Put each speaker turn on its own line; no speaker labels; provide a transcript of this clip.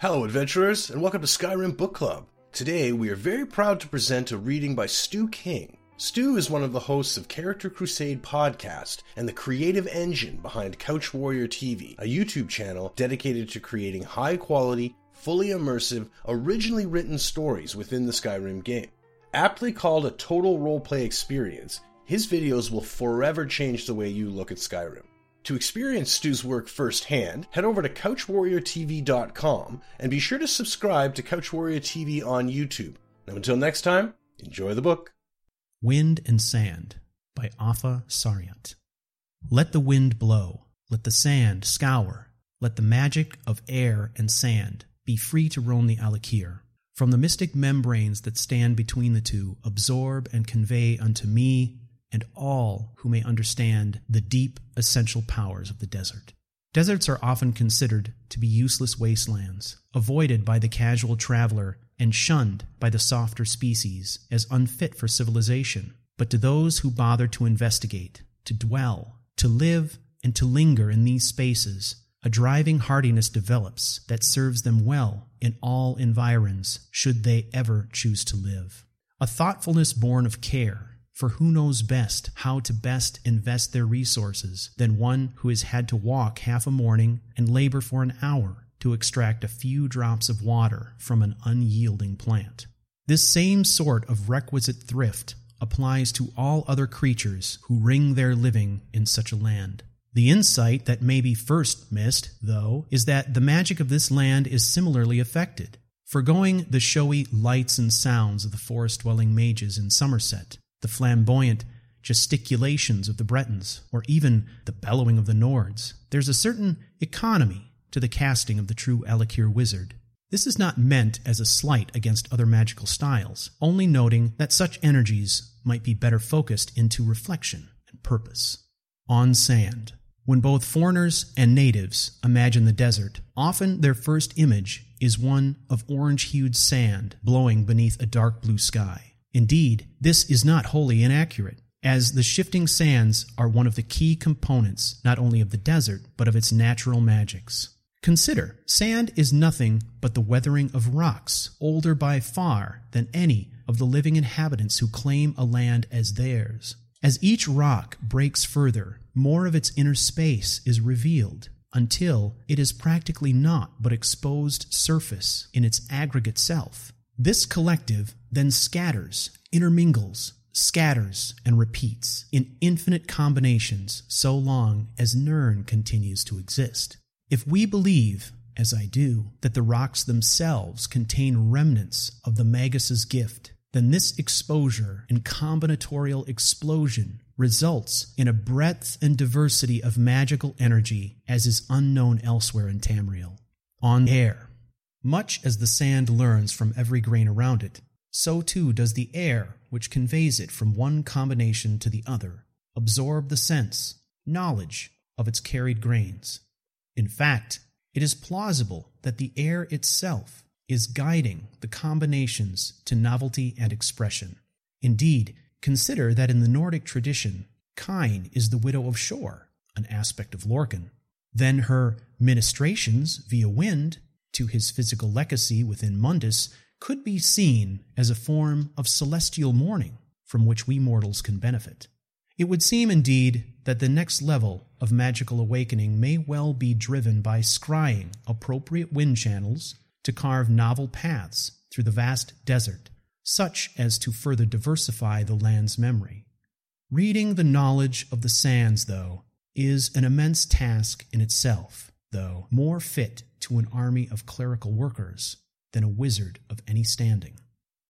Hello, adventurers, and welcome to Skyrim Book Club. Today, we are very proud to present a reading by Stu King. Stu is one of the hosts of Character Crusade podcast and the creative engine behind Couch Warrior TV, a YouTube channel dedicated to creating high quality, fully immersive, originally written stories within the Skyrim game. Aptly called a total roleplay experience, his videos will forever change the way you look at Skyrim. To experience Stu's work firsthand, head over to CouchWarriorTV.com and be sure to subscribe to Couch Warrior TV on YouTube. Now, until next time, enjoy the book.
Wind and Sand by Afa Saryat. Let the wind blow, let the sand scour, let the magic of air and sand be free to roam the Alik'r. From the mystic membranes that stand between the two, absorb and convey unto me and all who may understand the deep essential powers of the desert. Deserts are often considered to be useless wastelands, avoided by the casual traveler and shunned by the softer species as unfit for civilization. But to those who bother to investigate, to dwell, to live, and to linger in these spaces, a driving hardiness develops that serves them well in all environs should they ever choose to live. A thoughtfulness born of care for who knows best how to best invest their resources than one who has had to walk half a morning and labor for an hour to extract a few drops of water from an unyielding plant. This same sort of requisite thrift applies to all other creatures who wring their living in such a land. The insight that may be first missed, though, is that the magic of this land is similarly affected. Forgoing the showy lights and sounds of the forest dwelling mages in Summerset, the flamboyant gesticulations of the Bretons, or even the bellowing of the Nords. There's a certain economy to the casting of the true Alik'r wizard. This is not meant as a slight against other magical styles, only noting that such energies might be better focused into reflection and purpose. On sand. When both foreigners and natives imagine the desert, often their first image is one of orange hued sand blowing beneath a dark blue sky. Indeed, this is not wholly inaccurate, as the shifting sands are one of the key components not only of the desert, but of its natural magics. Consider, sand is nothing but the weathering of rocks, older by far than any of the living inhabitants who claim a land as theirs. As each rock breaks further, more of its inner space is revealed, until it is practically naught but exposed surface in its aggregate self. This collective then scatters, intermingles, scatters, and repeats in infinite combinations so long as Nirn continues to exist. If we believe, as I do, that the rocks themselves contain remnants of the Magnus's gift, then this exposure and combinatorial explosion results in a breadth and diversity of magical energy as is unknown elsewhere in Tamriel. On air, much as the sand learns from every grain around it, so too does the air which conveys it from one combination to the other absorb the sense, knowledge of its carried grains. In fact, it is plausible that the air itself is guiding the combinations to novelty and expression. Indeed, consider that in the Nordic tradition, Kyne is the widow of Shor, an aspect of Lorkhan. Then her ministrations via wind to his physical legacy within Mundus could be seen as a form of celestial mourning from which we mortals can benefit. It would seem indeed that the next level of magical awakening may well be driven by scrying appropriate wind channels to carve novel paths through the vast desert, such as to further diversify the land's memory. Reading the knowledge of the sands, though, is an immense task in itself, though more fit to an army of clerical workers than a wizard of any standing.